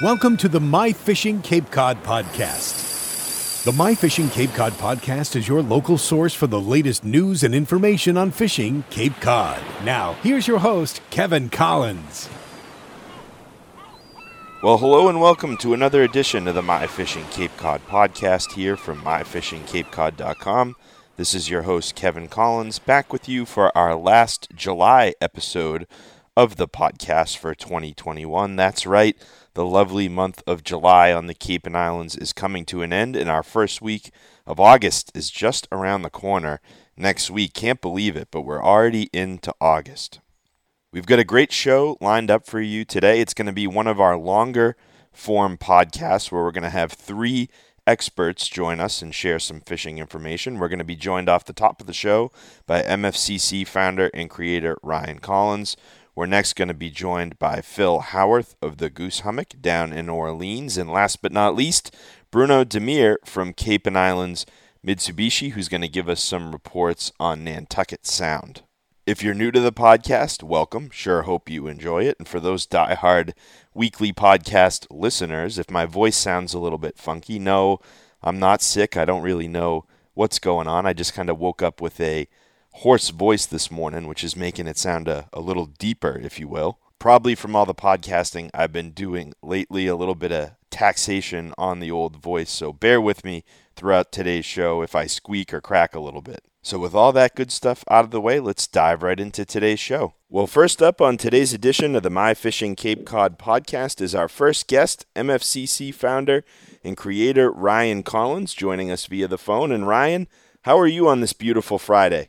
Welcome to the My Fishing Cape Cod podcast. The My Fishing Cape Cod podcast is your local source for the latest news and information on fishing Cape Cod. Now, here's your host, Kevin Collins. Well, hello and welcome to another edition of the My Fishing Cape Cod podcast here from myfishingcapecod.com. This is your host, Kevin Collins, back with you for our last July episode of the podcast for 2021. That's right, the lovely month of July on the Cape and Islands is coming to an end, and our first week of August is just around the corner next week. Can't believe it, but we're already into August. We've got a great show lined up for you today. It's going to be one of our longer form podcasts where we're going to have three experts join us and share some fishing information. We're going to be joined off the top of the show by MFCC founder and creator Ryan Collins. We're next going to be joined by Phil Howarth of the Goose Hummock down in Orleans. And last but not least, Bruno Demir from Cape and Islands Mitsubishi, who's going to give us some reports on Nantucket Sound. If you're new to the podcast, welcome. Sure hope you enjoy it. And for those die-hard weekly podcast listeners, if my voice sounds a little bit funky, no, I'm not sick. I don't really know what's going on. I just kind of woke up with a hoarse voice this morning, which is making it sound a, a little deeper, if you will. Probably from all the podcasting I've been doing lately, a little bit of taxation on the old voice. So bear with me throughout today's show if I squeak or crack a little bit. So, with all that good stuff out of the way, let's dive right into today's show. Well, first up on today's edition of the My Fishing Cape Cod podcast is our first guest, MFCC founder and creator Ryan Collins, joining us via the phone. And Ryan, how are you on this beautiful Friday?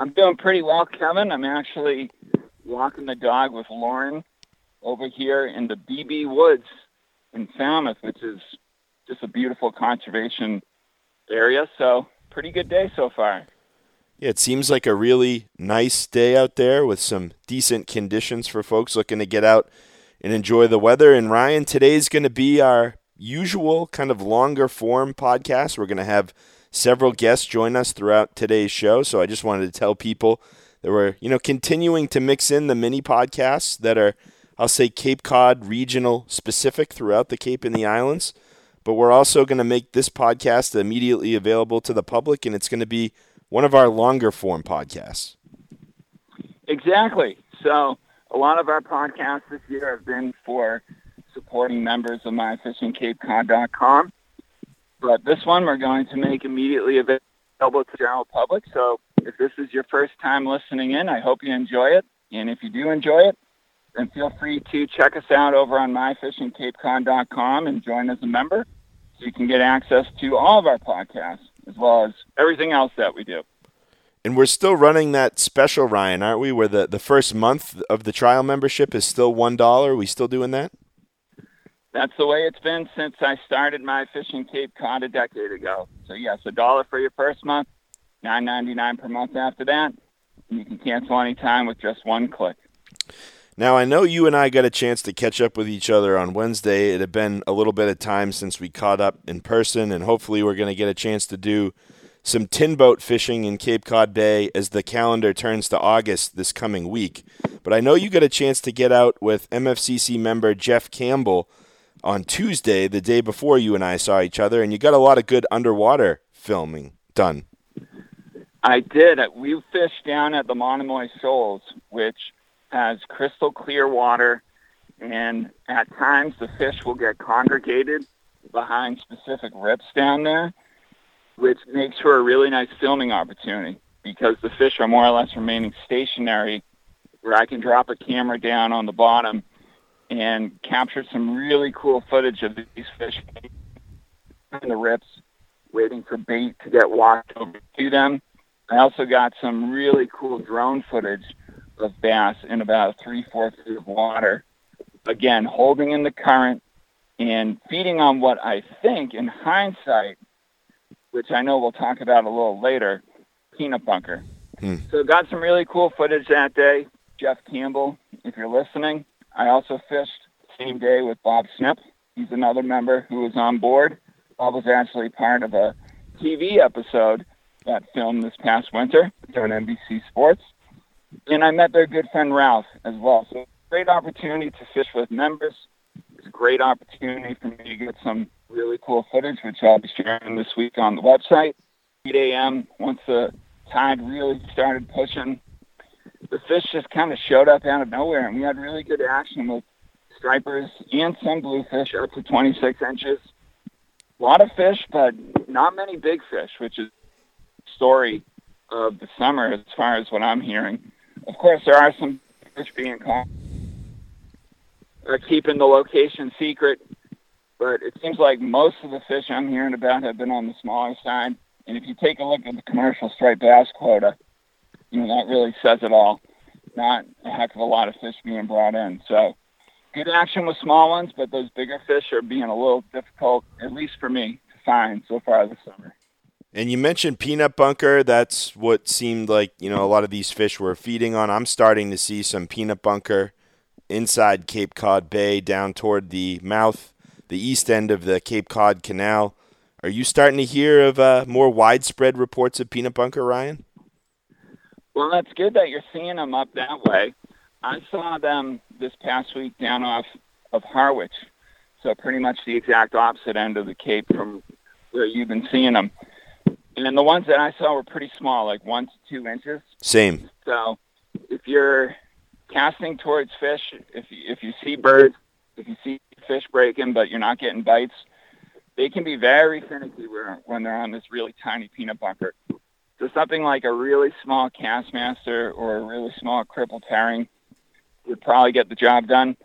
I'm doing pretty well, Kevin. I'm actually walking the dog with Lauren over here in the Beebe Woods in Falmouth, which is just a beautiful conservation area. So, pretty good day so far. Yeah, it seems like a really nice day out there with some decent conditions for folks looking to get out and enjoy the weather. And Ryan, today's going to be our usual kind of longer form podcast. We're going to have several guests join us throughout today's show. So I just wanted to tell people that we're, you know, continuing to mix in the mini podcasts that are, I'll say, Cape Cod regional specific throughout the Cape and the Islands. But we're also going to make this podcast immediately available to the public, and it's going to be one of our longer form podcasts. Exactly. So a lot of our podcasts this year have been for supporting members of myfishingcapecod.com. But this one we're going to make immediately available to the general public. So if this is your first time listening in, I hope you enjoy it. And if you do enjoy it, then feel free to check us out over on myfishingcapecod.com and join as a member so you can get access to all of our podcasts as well as everything else that we do. And we're still running that special, Ryan, aren't we? Where the, the first month of the trial membership is still $1. Are we still doing that? That's the way it's been since I started my fishing Cape Cod a decade ago. So yes, a dollar for your first month, nine ninety nine per month after that. You can cancel anytime with just one click. Now I know you and I got a chance to catch up with each other on Wednesday. It had been a little bit of time since we caught up in person, and hopefully we're going to get a chance to do some tin boat fishing in Cape Cod Bay as the calendar turns to August this coming week. But I know you got a chance to get out with MFCC member Jeff Campbell on Tuesday, the day before you and I saw each other, and you got a lot of good underwater filming done. I did. Uh, we fished down at the Monomoy Shoals, which has crystal clear water, and at times the fish will get congregated behind specific rips down there, which makes for a really nice filming opportunity because the fish are more or less remaining stationary where I can drop a camera down on the bottom and captured some really cool footage of these fish in the rips, waiting for bait to get walked over to them. I also got some really cool drone footage of bass in about three, four feet of water. Again, holding in the current and feeding on what I think, in hindsight, which I know we'll talk about a little later, peanut bunker. Hmm. So got some really cool footage that day. Jeff Campbell, if you're listening, I also fished same day with Bob Snip. He's another member who was on board. Bob was actually part of a TV episode that filmed this past winter during NBC Sports. And I met their good friend Ralph as well. So great opportunity to fish with members, It's a great opportunity for me to get some really cool footage, which I'll be sharing this week on the website. 8 a.m. once the tide really started pushing, the fish just kind of showed up out of nowhere, and we had really good action with stripers and some bluefish up to 26 inches. A lot of fish, but not many big fish, which is the story of the summer as far as what I'm hearing. Of course, there are some fish being caught. Are keeping the location secret, but it seems like most of the fish I'm hearing about have been on the smaller side. And if you take a look at the commercial striped bass quota, you know that really says it all. Not a heck of a lot of fish being brought in. So good action with small ones, but those bigger fish are being a little difficult, at least for me, to find so far this summer. And you mentioned peanut bunker. That's what seemed like, you know, a lot of these fish were feeding on. I'm starting to see some peanut bunker inside Cape Cod Bay down toward the mouth, the east end of the Cape Cod Canal. Are you starting to hear of uh, more widespread reports of peanut bunker, Ryan? Well, that's good that you're seeing them up that way. I saw them this past week down off of Harwich, so pretty much the exact opposite end of the Cape from where you've been seeing them. And the ones that I saw were pretty small, like one to two inches. Same. So if you're casting towards fish, if you, if you see birds, if you see fish breaking, but you're not getting bites, they can be very finicky when they're on this really tiny peanut bunker. So something like a really small Kastmaster or a really small crippled herring would probably get the job done.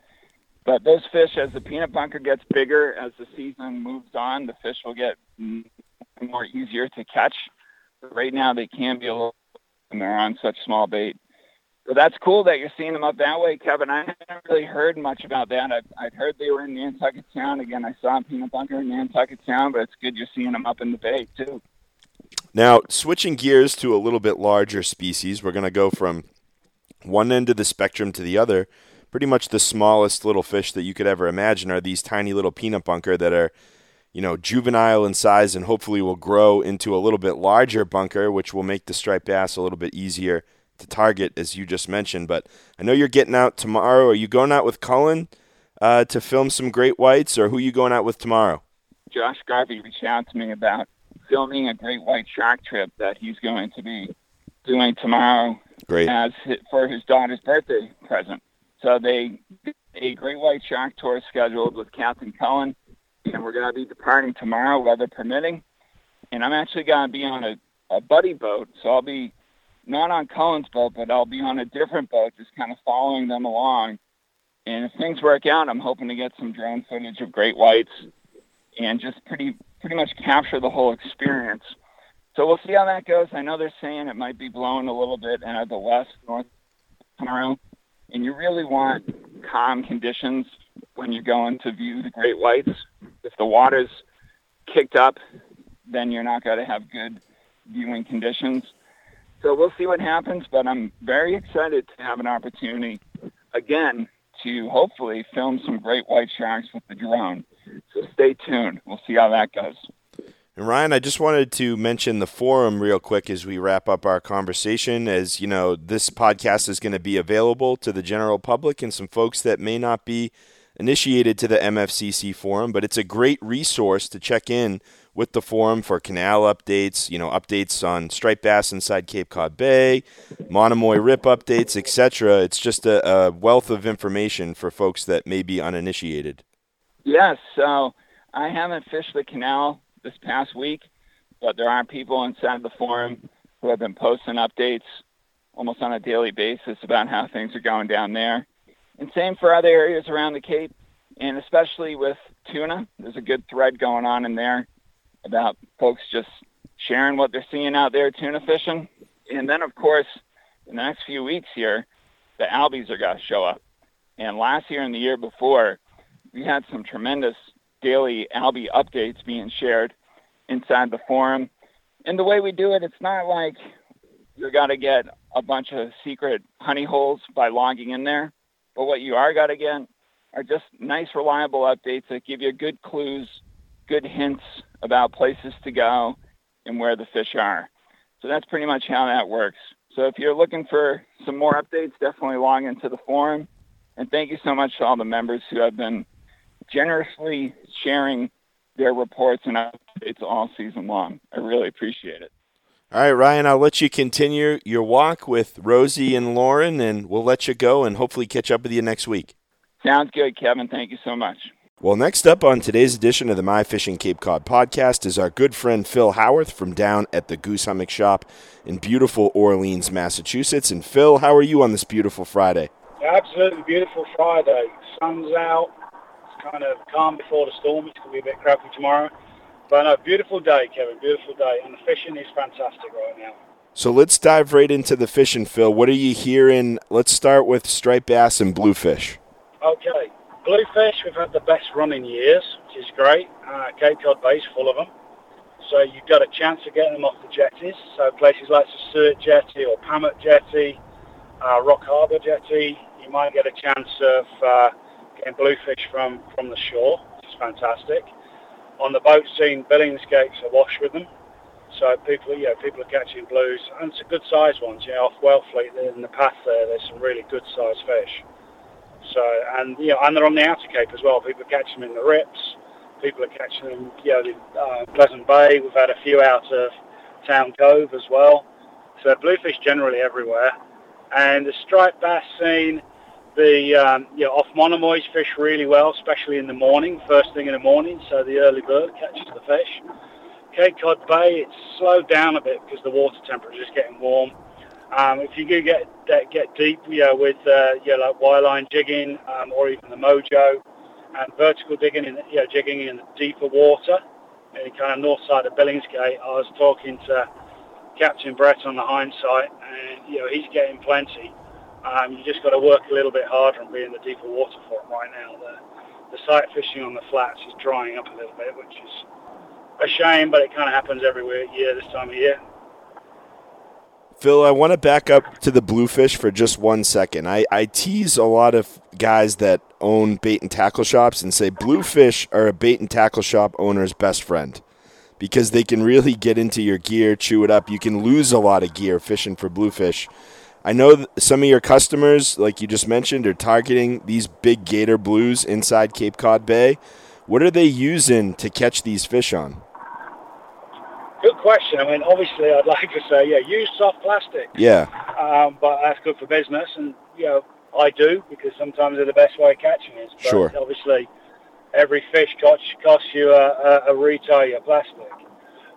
But those fish, as the peanut bunker gets bigger, as the season moves on, the fish will get more easier to catch. But right now, they can be a little when they're on such small bait. So that's cool that you're seeing them up that way, Kevin. I haven't really heard much about that. I've, I've heard they were in Nantucket Sound. Again, I saw Peanut Bunker in Nantucket Sound, but it's good you're seeing them up in the bay, too. Now, switching gears to a little bit larger species, we're going to go from one end of the spectrum to the other. Pretty much the smallest little fish that you could ever imagine are these tiny little peanut bunker that are, you know, juvenile in size and hopefully will grow into a little bit larger bunker, which will make the striped bass a little bit easier to target, as you just mentioned. But I know you're getting out tomorrow. Are you going out with Cullen uh, to film some great whites, or who are you going out with tomorrow? Josh Garvey reached out to me about filming a great white shark trip that he's going to be doing tomorrow Great. as for his daughter's birthday present. So they a great white shark tour scheduled with Captain Cullen, and we're going to be departing tomorrow, weather permitting. And I'm actually going to be on a, a buddy boat, so I'll be not on Cullen's boat, but I'll be on a different boat, just kind of following them along. And if things work out, I'm hoping to get some drone footage of great whites and just pretty pretty much capture the whole experience. So we'll see how that goes. I know they're saying it might be blowing a little bit out uh, of the west, north tomorrow, and you really want calm conditions when you're going to view the great whites. If the water's kicked up, then you're not going to have good viewing conditions. So we'll see what happens, but I'm very excited to have an opportunity again to hopefully film some great white sharks with the drone. So stay tuned. We'll see how that goes. And Ryan, I just wanted to mention the forum real quick as we wrap up our conversation. As you know, this podcast is going to be available to the general public and some folks that may not be initiated to the MFCC forum, but it's a great resource to check in with the forum for canal updates, you know, updates on striped bass inside Cape Cod Bay, Monomoy Rip updates, etc. It's just a, a, wealth of information for folks that may be uninitiated. Yes, so I haven't fished the canal this past week, but there are people inside the forum who have been posting updates almost on a daily basis about how things are going down there. And same for other areas around the Cape, and especially with tuna. There's a good thread going on in there about folks just sharing what they're seeing out there tuna fishing. And then, of course, in the next few weeks here, the albies are going to show up. And last year and the year before, we had some tremendous daily albie updates being shared inside the forum. And the way we do it, it's not like you got to get a bunch of secret honey holes by logging in there. But what you are got to get are just nice, reliable updates that give you good clues, good hints about places to go and where the fish are. So that's pretty much how that works. So if you're looking for some more updates, definitely log into the forum. And thank you so much to all the members who have been generously sharing their reports and updates all season long. I really appreciate it. All right, Ryan, I'll let you continue your walk with Rosie and Lauren, and we'll let you go and hopefully catch up with you next week. Sounds good, Kevin. Thank you so much. Well, next up on today's edition of the My Fishing Cape Cod podcast is our good friend Phil Howarth from down at the Goose Hummock Shop in beautiful Orleans, Massachusetts. And Phil, how are you on this beautiful Friday? Absolutely beautiful Friday. Sun's out. Kind of calm before the storm. It's going to be a bit crappy tomorrow. But no, beautiful day, Kevin. Beautiful day. And the fishing is fantastic right now. So let's dive right into the fishing, Phil. What are you hearing? Let's start with striped bass and bluefish. Okay. Bluefish, we've had the best run in years, which is great. Uh, Cape Cod Bay's full of them. So you've got a chance of getting them off the jetties. So places like the Sesuit Jetty or Pamet Jetty, uh, Rock Harbour Jetty, you might get a chance of uh, getting bluefish from, from the shore, which is fantastic. On the boat scene, Billingsgate's awash with them. So people, you know, people are catching blues, and a good sized ones. You know, off Wellfleet in the path there, there's some really good sized fish. So, and you know, and they're on the outer cape as well. People are catching them in the rips. People are catching them, you know, in uh, Pleasant Bay. We've had a few out of Town Cove as well. So bluefish generally everywhere. And the striped bass scene, the um, know, off Monomoy's fish really well, especially in the morning, first thing in the morning. So the early bird catches the fish. Cape Cod Bay, it's slowed down a bit because the water temperature is getting warm. Um, if you do get get deep, you know, with uh, you know, like wireline jigging um, or even the mojo and vertical digging, in, you know, jigging in deeper water, in kind of north side of Billingsgate, I was talking to Captain Brett on the hindsight, and you know he's getting plenty. Um, you just got to work a little bit harder and be in the deeper water for him right now. The the sight fishing on the flats is drying up a little bit, which is a shame, but it kind of happens every year this time of year. Phil, I want to back up to the bluefish for just one second. I, I tease a lot of guys that own bait and tackle shops and say bluefish are a bait and tackle shop owner's best friend because they can really get into your gear, chew it up. You can lose a lot of gear fishing for bluefish. I know some of your customers, like you just mentioned, are targeting these big gator blues inside Cape Cod Bay. What are they using to catch these fish on? Good question. I mean, obviously, I'd like to say, yeah, use soft plastic. Yeah. Um, but that's good for business, and you know, I do because sometimes they're the best way of catching it. But sure. Obviously, every fish costs, costs you a, a, a retie of plastic.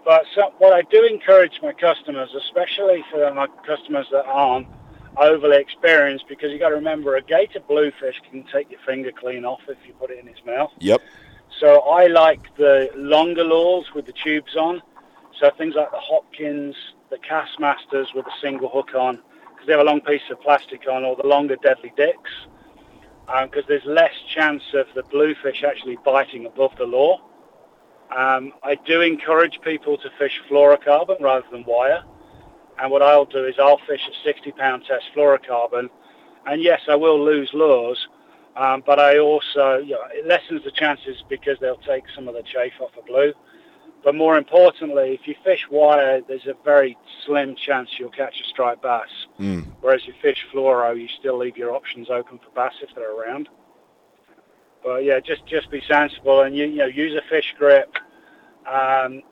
But so, what I do encourage my customers, especially for my customers that aren't overly experienced, because you got to remember a gator bluefish can take your finger clean off if you put it in his mouth. Yep. So I like the longer lures with the tubes on. So things like the Hopkins, the Kastmasters with a single hook on, because they have a long piece of plastic on, or the longer Deadly Dicks, because um, there's less chance of the bluefish actually biting above the lure. Um, I do encourage people to fish fluorocarbon rather than wire. And what I'll do is I'll fish a 60 pound test fluorocarbon. And yes, I will lose lures, um, but I also, you know, it lessens the chances because they'll take some of the chafe off a blue. But more importantly, if you fish wire, there's a very slim chance you'll catch a striped bass. Mm. Whereas you fish fluoro, you still leave your options open for bass if they're around. But yeah, just just be sensible and you, you know use a fish grip um,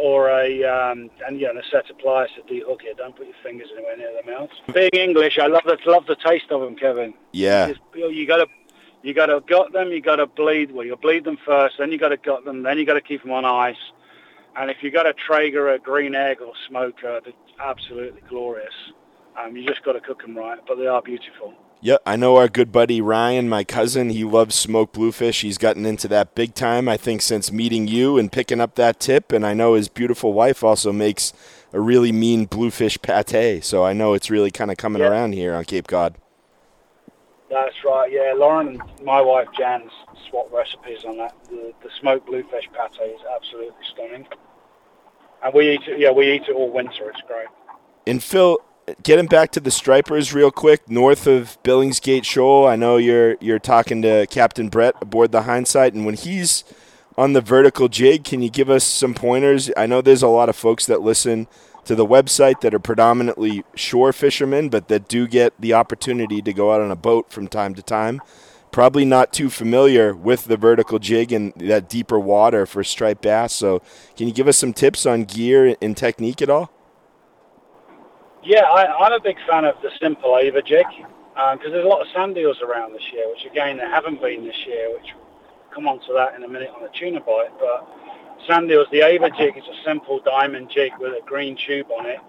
or a um, and you know a set of pliers to de-hook it. Don't put your fingers anywhere near the mouth. Being English, I love the love the taste of them, Kevin. Yeah. You, just, you got to you got to gut them. You got to bleed. Well, you bleed them first, then you got to gut them, then you got to keep them on ice and if you got a Traeger, a green egg, or smoker, they're absolutely glorious. Um, you just got to cook them right, but they are beautiful. Yeah, I know our good buddy Ryan, my cousin, he loves smoked bluefish. He's gotten into that big time, I think, since meeting you and picking up that tip. And I know his beautiful wife also makes a really mean bluefish pate. So I know it's really kind of coming yeah. around here on Cape Cod. That's right, yeah. Lauren and my wife Jan's swap recipes on that. The, the smoked bluefish pate is absolutely stunning. And we eat it, yeah, we eat it all winter. It's great. And Phil, getting back to the stripers real quick, north of Billingsgate Shoal, I know you're you're talking to Captain Brett aboard the Hindsight, and when he's on the vertical jig, can you give us some pointers? I know there's a lot of folks that listen to the website that are predominantly shore fishermen, but that do get the opportunity to go out on a boat from time to time. probably not too familiar with the vertical jig and that deeper water for striped bass. So, can you give us some tips on gear and technique at all? Yeah, I, am a big fan of the simple Ava jig because um, there's a lot of sand eels around this year, which again there haven't been this year, which we'll come on to that in a minute on the tuna bite. But sand eels, the Ava jig is a simple diamond jig with a green tube on it.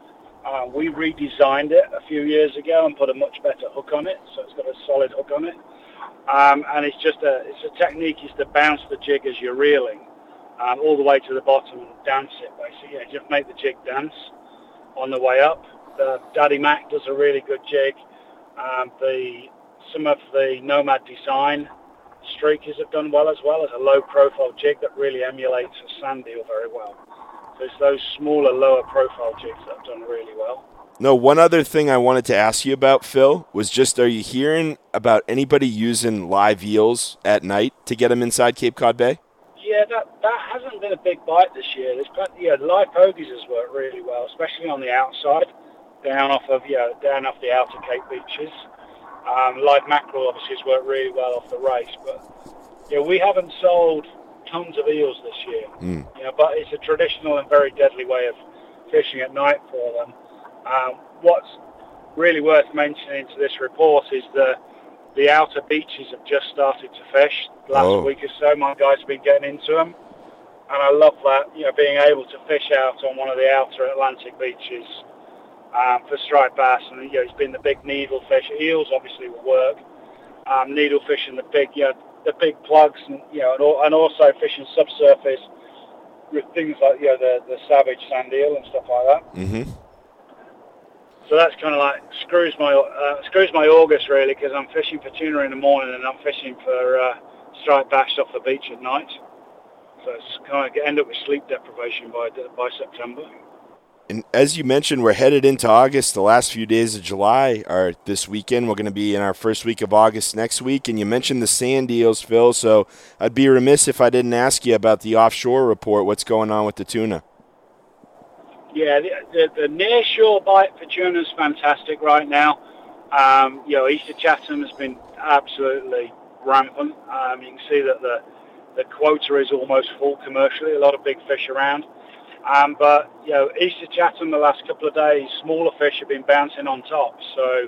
Uh, we redesigned it a few years ago and put a much better hook on it, so it's got a solid hook on it. Um, and it's just a it's a technique is to bounce the jig as you're reeling um, all the way to the bottom and dance it basically. Yeah, just make the jig dance on the way up. The Daddy Mac does a really good jig. Um, the some of the Nomad design streakers have done well as well as a low profile jig that really emulates a sand eel very well. So it's those smaller, lower profile jigs that have done really well. No, one other thing I wanted to ask you about, Phil, was just are you hearing about anybody using live eels at night to get them inside Cape Cod Bay? Yeah, that, that hasn't been a big bite this year. There's plenty, yeah, live pogies has worked really well, especially on the outside, down off of yeah, down off the outer Cape beaches. Um, live mackerel obviously has worked really well off the race, but yeah, we haven't sold tons of eels this year. Mm. You know, but it's a traditional and very deadly way of fishing at night for them. Um, what's really worth mentioning to this report is the the outer beaches have just started to fish. last oh. week or so, my guys have been getting into them, and I love that. You know, being able to fish out on one of the outer Atlantic beaches um, for striped bass, and you know, it's been the big needle fish. Eels obviously will work. Um, needle fishing the big, you know, the big plugs, and you know, and, and also fishing subsurface with things like you know the the savage sand eel and stuff like that. Mm-hmm. So that's kind of like screws my uh, screws my August really because I'm fishing for tuna in the morning and I'm fishing for uh, striped bass off the beach at night. So it's kind of end up with sleep deprivation by by September. And as you mentioned, we're headed into August. The last few days of July are this weekend. We're going to be in our first week of August next week. And you mentioned the sand eels, Phil. So I'd be remiss if I didn't ask you about the offshore report. What's going on with the tuna? Yeah, the, the, the near shore bite for tuna is fantastic right now. Um, you know, Easter Chatham has been absolutely rampant. Um, you can see that the the quota is almost full commercially. A lot of big fish around. Um, but you know, Easter Chatham the last couple of days, smaller fish have been bouncing on top. So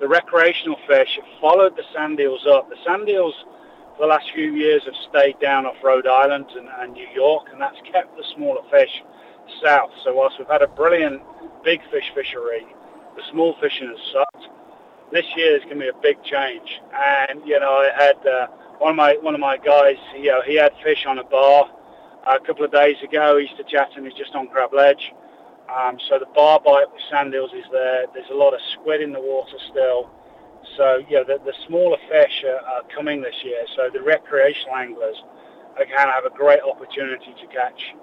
the recreational fish have followed the sand eels up. The sand eels for the last few years have stayed down off Rhode Island and, and New York, and that's kept the smaller fish south. So whilst we've had a brilliant big fish fishery, the small fishing has sucked. This year is going to be a big change. And you know, I had uh, one of my one of my guys. You know, he had fish on a bar a couple of days ago. Easter Chatham is just on Crab Ledge. Um, so the bar bite with sand eels is there. There's a lot of squid in the water still. So yeah, the, the smaller fish are, are coming this year. So the recreational anglers are going to have a great opportunity to catch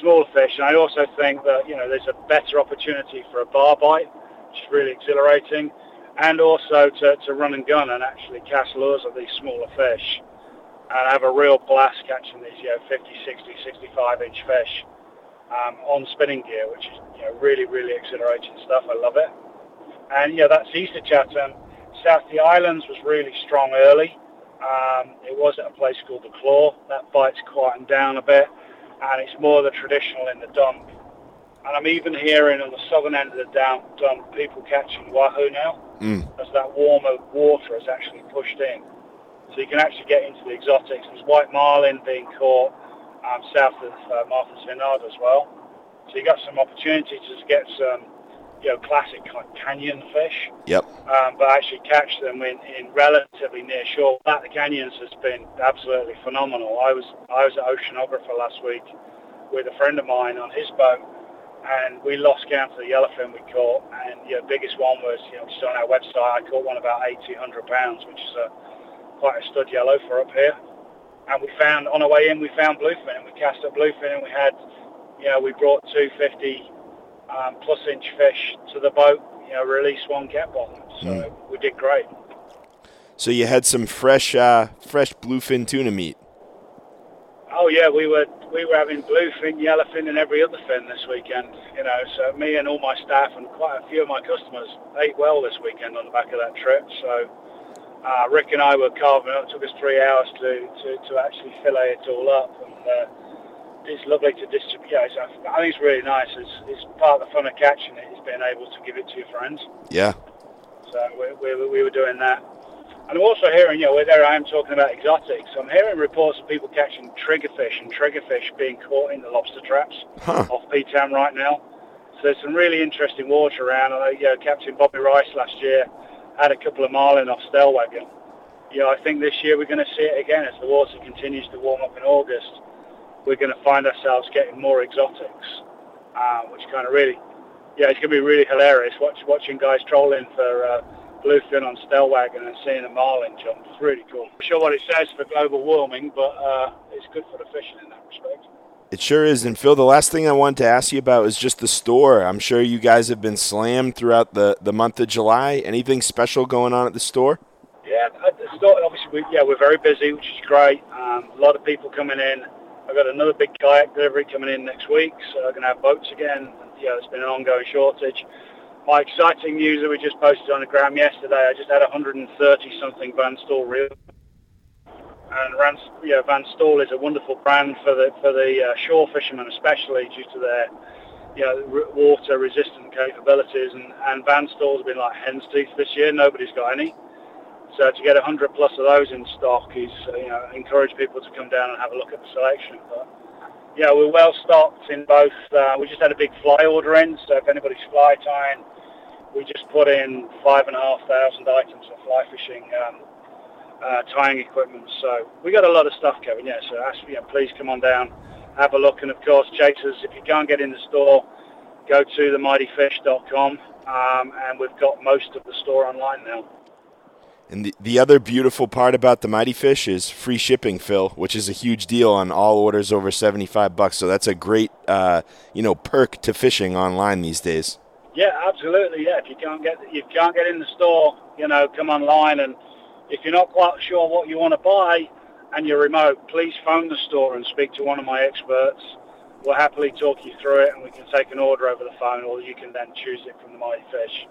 smaller fish. And I also think that, you know, there's a better opportunity for a bar bite, which is really exhilarating, and also to, to run and gun and actually cast lures at these smaller fish and I have a real blast catching these, you know, 50, 60, 65 inch fish um, on spinning gear, which is, you know, really, really exhilarating stuff. I love it. And, yeah, that's Easter Chatham. South the Islands was really strong early. Um, it was at a place called the Claw. That bite's quietened down a bit and it's more the traditional in the dump. And I'm even hearing on the southern end of the dump, dump people catching wahoo now, mm. as that warmer water has actually pushed in. So you can actually get into the exotics. There's white marlin being caught um, south of uh, Martha's Vineyard as well. So you got some opportunity to get some you know, classic canyon fish. Yep. Um, but actually catch them in, in relatively near shore. That the canyons has been absolutely phenomenal. I was I was an oceanographer last week with a friend of mine on his boat, and we lost count of the yellowfin we caught. And the biggest one was you know just on our website. I caught one about 1,800 pounds, which is a quite a stud yellow for up here. And we found on our way in we found bluefin, and we cast up bluefin, and we had you know we brought 250 um, plus inch fish to the boat, you know, release one, one. So mm. we did great. So you had some fresh, uh, fresh bluefin tuna meat. Oh yeah, we were we were having bluefin, yellowfin, and every other fin this weekend. You know, so me and all my staff and quite a few of my customers ate well this weekend on the back of that trip. So Uh, Rick and I were carving it. It took us three hours to, to, to actually fillet it all up. And uh, it's lovely to distribute. Yeah, I think it's really nice. It's, it's part of the fun of catching it is being able to give it to your friends. Yeah. So we, we, we were doing that. And I'm also hearing, you know, there I am talking about exotics. I'm hearing reports of people catching triggerfish and triggerfish being caught in the lobster traps huh. off P-Town right now. So there's some really interesting water around. I know, you know, Captain Bobby Rice last year had a couple of marlin off Stellwagen. You know, I think this year we're going to see it again as the water continues to warm up in August. We're going to find ourselves getting more exotics, uh, which kind of really, yeah, it's going to be really hilarious watch, watching guys trolling for uh, bluefin on Stellwagen and seeing a marlin jump. It's really cool. I'm sure what it says for global warming, but uh, it's good for the fishing in that respect. It sure is. And Phil, the last thing I wanted to ask you about is just the store. I'm sure you guys have been slammed throughout the, the month of July. Anything special going on at the store? Yeah, at the store, obviously, we, yeah, we're very busy, which is great. Um, a lot of people coming in. I've got another big kayak delivery coming in next week, so I'm going to have boats again. Yeah, there's been an ongoing shortage. My exciting news that we just posted on the gram yesterday, I just had 130 something Van Staal reel and Van, you know, Van Staal is a wonderful brand for the for the uh, shore fishermen, especially due to their you know water resistant capabilities. And, and Van Staal's been like hen's teeth this year. Nobody's got any. So to get 100 plus of those in stock is uh, you know encourage people to come down and have a look at the selection. But yeah, we're well stocked in both. Uh, we just had a big fly order in, so if anybody's fly tying, we just put in five and a half thousand items of fly fishing. Um, uh, tying equipment. So we got a lot of stuff, Kevin. Yeah, so ask, know, please come on down, have a look, and of course, chasers. If you can't get in the store, go to themightyfish.com, um, and we've got most of the store online now. And the, the other beautiful part about the Mighty Fish is free shipping, Phil, which is a huge deal on all orders over 75 bucks. So that's a great, uh, you know, perk to fishing online these days. Yeah, absolutely. Yeah, if you can't get you can't get in the store, you know, come online and if you're not quite sure what you want to buy and you're remote, please phone the store and speak to one of my experts. We'll happily talk you through it and we can take an order over the phone or you can then choose it from the Mighty Fish.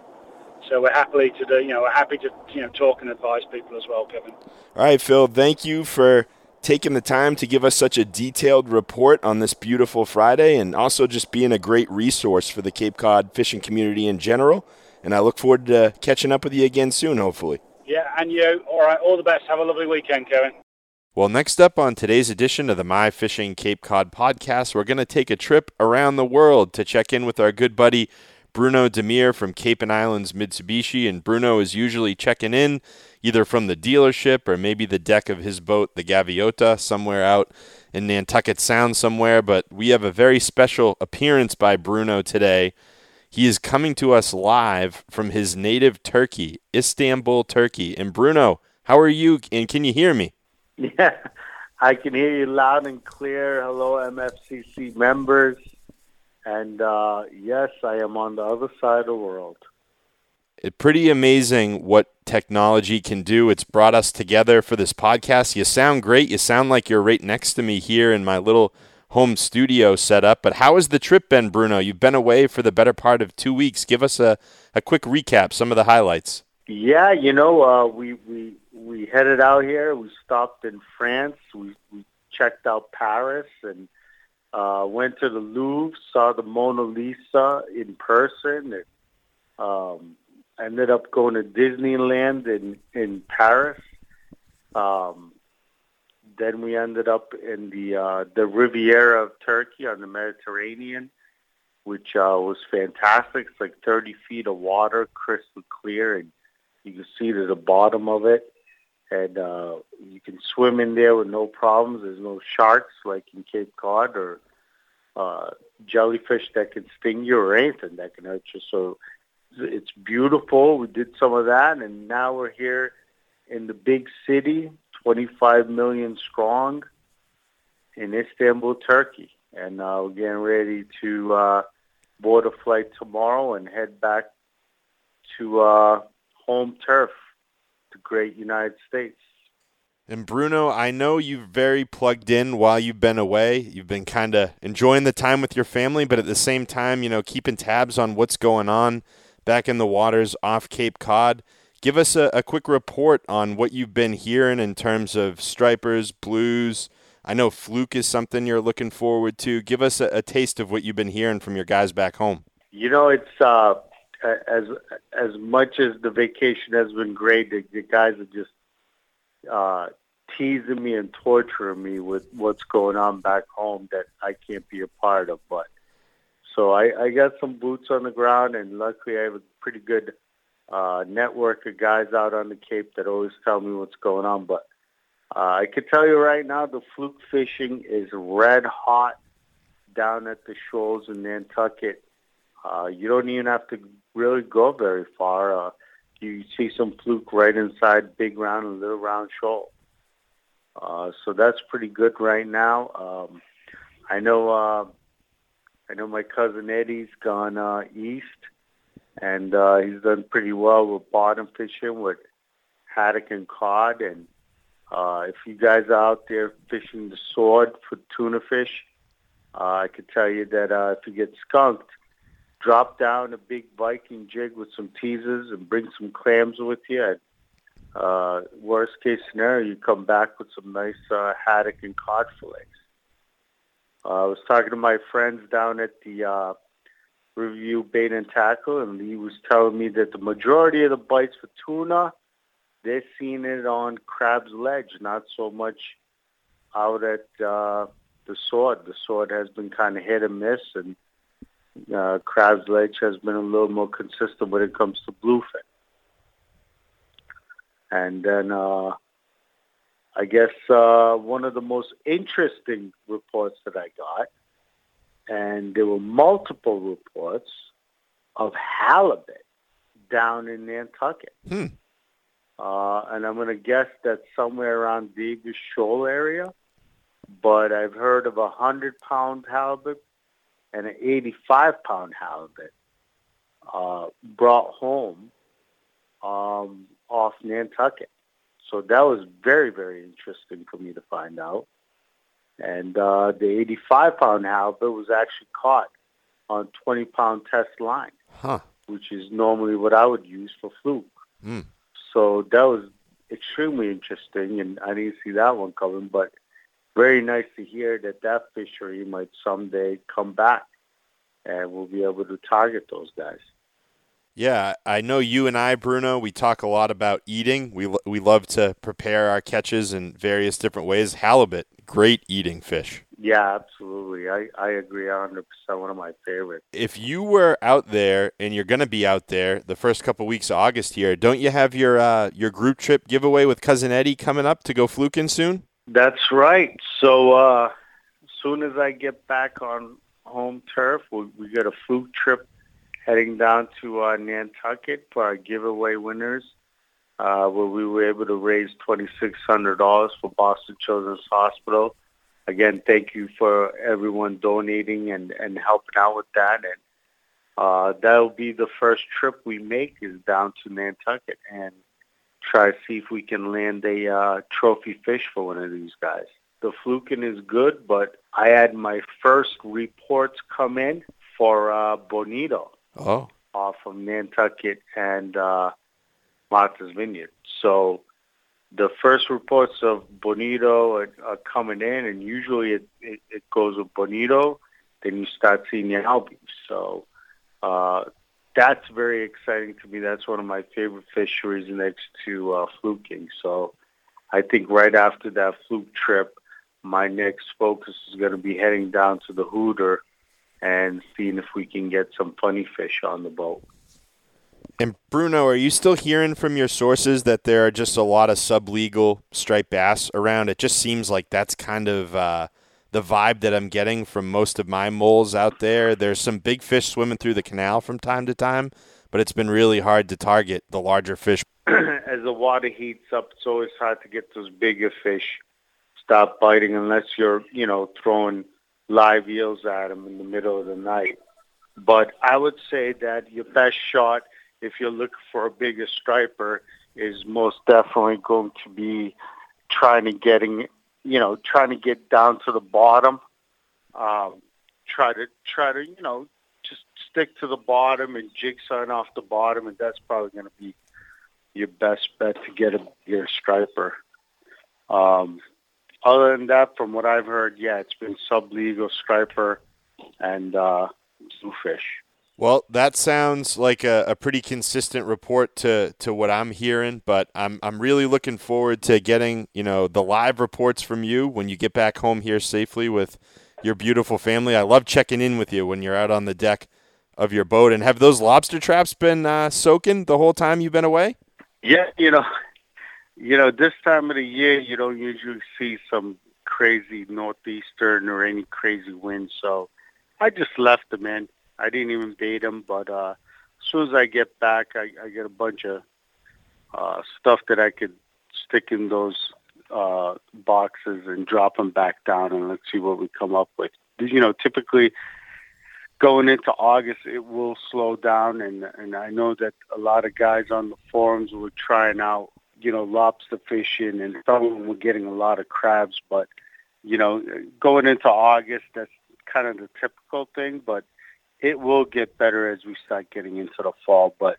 So we're happy to do, you know, we're happy to, you know, talk and advise people as well, Kevin. All right, Phil, thank you for taking the time to give us such a detailed report on this beautiful Friday and also just being a great resource for the Cape Cod fishing community in general. And I look forward to catching up with you again soon, hopefully. Yeah, and you. All right, all the best. Have a lovely weekend, Kevin. Well, next up on today's edition of the My Fishing Cape Cod podcast, we're going to take a trip around the world to check in with our good buddy Bruno Demir from Cape and Islands Mitsubishi. And Bruno is usually checking in either from the dealership or maybe the deck of his boat, the Gaviota, somewhere out in Nantucket Sound somewhere. But we have a very special appearance by Bruno today. He is coming to us live from his native Turkey, Istanbul, Turkey. And Bruno, how are you? And can you hear me? Yeah, I can hear you loud and clear. Hello, MFCC members. And uh, yes, I am on the other side of the world. It's pretty amazing what technology can do. It's brought us together for this podcast. You sound great. You sound like you're right next to me here in my little home studio set up. But how has the trip been, Bruno? You've been away for the better part of two weeks. Give us a, a quick recap, some of the highlights. Yeah, you know, uh, we, we, we headed out here. We stopped in France. We, we checked out Paris and uh, went to the Louvre, saw the Mona Lisa in person, and um, ended up going to Disneyland in, in Paris. Um, then we ended up in the uh, the Riviera of Turkey on the Mediterranean, which uh, was fantastic. It's like 30 feet of water, crystal clear, and you can see to the bottom of it. And uh, you can swim in there with no problems. There's no sharks like in Cape Cod or uh, jellyfish that can sting you or anything that can hurt you. So it's beautiful. We did some of that, and now we're here in the big city 25 million strong in Istanbul, Turkey. And uh, we're getting ready to uh, board a flight tomorrow and head back to uh, home turf, the great United States. And Bruno, I know you've very plugged in while you've been away. You've been kind of enjoying the time with your family, but at the same time, you know, keeping tabs on what's going on back in the waters off Cape Cod. Give us a, a quick report on what you've been hearing in terms of stripers, blues. I know fluke is something you're looking forward to. Give us a, a taste of what you've been hearing from your guys back home. You know, it's uh, as as much as the vacation has been great. The, the guys are just uh, teasing me and torturing me with what's going on back home that I can't be a part of. But so I, I got some boots on the ground, and luckily I have a pretty good uh, network of guys out on the Cape that always tell me what's going on. But uh, I can tell you right now, the fluke fishing is red hot down at the shoals in Nantucket. Uh, you don't even have to really go very far. Uh, you see some fluke right inside big round and little round shoal. Uh, so that's pretty good right now. Um, I know. Uh, I know my cousin Eddie's gone uh, east, and uh, he's done pretty well with bottom fishing with haddock and cod. And uh, if you guys are out there fishing the sword for tuna fish, uh, I can tell you that uh, if you get skunked, drop down a big Viking jig with some teasers and bring some clams with you. And, uh, worst case scenario, you come back with some nice uh, haddock and cod fillets. Uh, I was talking to my friends down at the uh, Riverview Bait and Tackle, and he was telling me that the majority of the bites for tuna, they're seeing it on Crab's Ledge, not so much out at uh, the Sword. The Sword has been kind of hit and miss, and uh, Crab's Ledge has been a little more consistent when it comes to bluefin. And then uh, I guess uh, one of the most interesting reports that I got, and there were multiple reports of halibut down in Nantucket. Hmm. Uh, and I'm going to guess that somewhere around Davis Shoal area. But I've heard of a hundred pound halibut and an 85 pound halibut uh, brought home um, off Nantucket. So that was very, very interesting for me to find out. And uh, the 85 pound halibut was actually caught on 20 pound test line, huh. which is normally what I would use for fluke. Mm. So that was extremely interesting, and I didn't see that one coming, but very nice to hear that that fishery might someday come back and we'll be able to target those guys. Yeah, I know you and I, Bruno, we talk a lot about eating. We, we love to prepare our catches in various different ways. Halibut, great eating fish. Yeah, absolutely. I, I agree 100%. One of my favorites. If you were out there and you're going to be out there the first couple weeks of August here, don't you have your uh, your group trip giveaway with Cousin Eddie coming up to go fluking soon? That's right. So uh, as soon as I get back on home turf, we, we got a fluke trip heading down to uh, Nantucket for our giveaway winners, uh, where we were able to raise $2,600 for Boston Children's Hospital. Again, thank you for everyone donating and, and helping out with that. And uh, that'll be the first trip we make is down to Nantucket and try to see if we can land a uh, trophy fish for one of these guys. The fluking is good, but I had my first reports come in for uh, Bonito. Oh. Off of Nantucket and uh, Martha's Vineyard. So the first reports of Bonito are, are coming in, and usually it, it, it, goes with Bonito. Then you start seeing the Albies. So uh, that's very exciting to me. That's one of my favorite fisheries next to uh, fluking. So I think right after that fluke trip, my next focus is going to be heading down to the Hooter and seeing if we can get some funny fish on the boat. And Bruno, are you still hearing from your sources that there are just a lot of sublegal striped bass around? It just seems like that's kind of uh, the vibe that I'm getting from most of my moles out there. There's some big fish swimming through the canal from time to time, but it's been really hard to target the larger fish. As the water heats up, it's always hard to get those bigger fish stop biting unless you're, you know, throwing – live eels at them in the middle of the night. But I would say that your best shot, if you're looking for a bigger striper, is most definitely going to be trying to getting, you know, trying to get down to the bottom. Um, try to try to, you know, just stick to the bottom and jigsawing off the bottom, and that's probably going to be your best bet to get a bigger striper. Um, other than that, from what I've heard, yeah, it's been sublegal striper and uh, bluefish. Well, that sounds like a, a, pretty consistent report to, to what I'm hearing, but I'm I'm really looking forward to getting you know the live reports from you when you get back home here safely with your beautiful family. I love checking in with you when you're out on the deck of your boat. And have those lobster traps been uh, soaking the whole time you've been away? Yeah, you know, you know, this time of the year you don't usually see some crazy northeastern or any crazy wind, so I just left them in I didn't even bait them, but uh, as soon as I get back, I, I get a bunch of uh, stuff that I could stick in those uh, boxes and drop them back down, and let's see what we come up with. You know, typically going into August, it will slow down, and and I know that a lot of guys on the forums were trying out, you know, lobster fishing, and some of them were getting a lot of crabs, but you know, going into August, that's kind of the typical thing, but it will get better as we start getting into the fall. But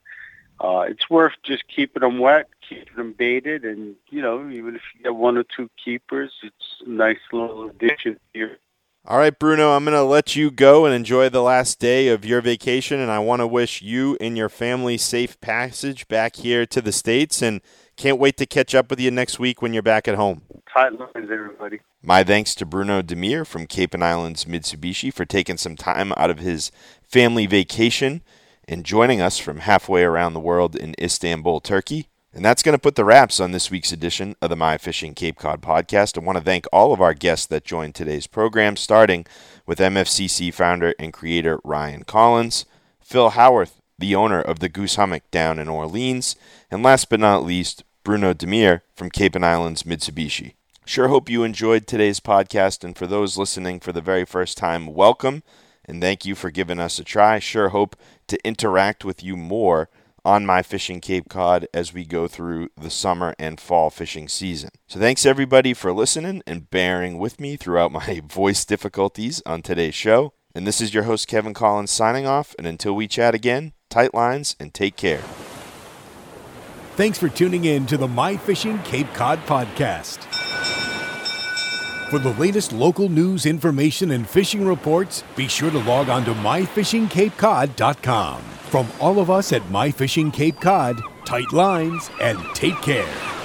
uh, it's worth just keeping them wet, keeping them baited, and you know, even if you get one or two keepers, it's a nice little addition here. All right, Bruno, I'm going to let you go and enjoy the last day of your vacation, and I want to wish you and your family safe passage back here to the States, and can't wait to catch up with you next week when you're back at home. Tight lines, everybody. My thanks to Bruno Demir from Cape and Islands Mitsubishi for taking some time out of his family vacation and joining us from halfway around the world in Istanbul, Turkey. And that's going to put the wraps on this week's edition of the My Fishing Cape Cod podcast. I want to thank all of our guests that joined today's program, starting with MFCC founder and creator Ryan Collins, Phil Howarth, the owner of the Goose Hummock down in Orleans, and last but not least, Bruno Demir from Cape and Islands Mitsubishi. Sure hope you enjoyed today's podcast. And for those listening for the very first time, welcome and thank you for giving us a try. Sure hope to interact with you more on my fishing Cape Cod as we go through the summer and fall fishing season. So thanks everybody for listening and bearing with me throughout my voice difficulties on today's show. And this is your host Kevin Collins signing off and until we chat again, tight lines and take care. Thanks for tuning in to the My Fishing Cape Cod podcast. For the latest local news, information, and fishing reports, be sure to log on to myfishingcapecod.com. From all of us at My Fishing Cape Cod, tight lines and take care.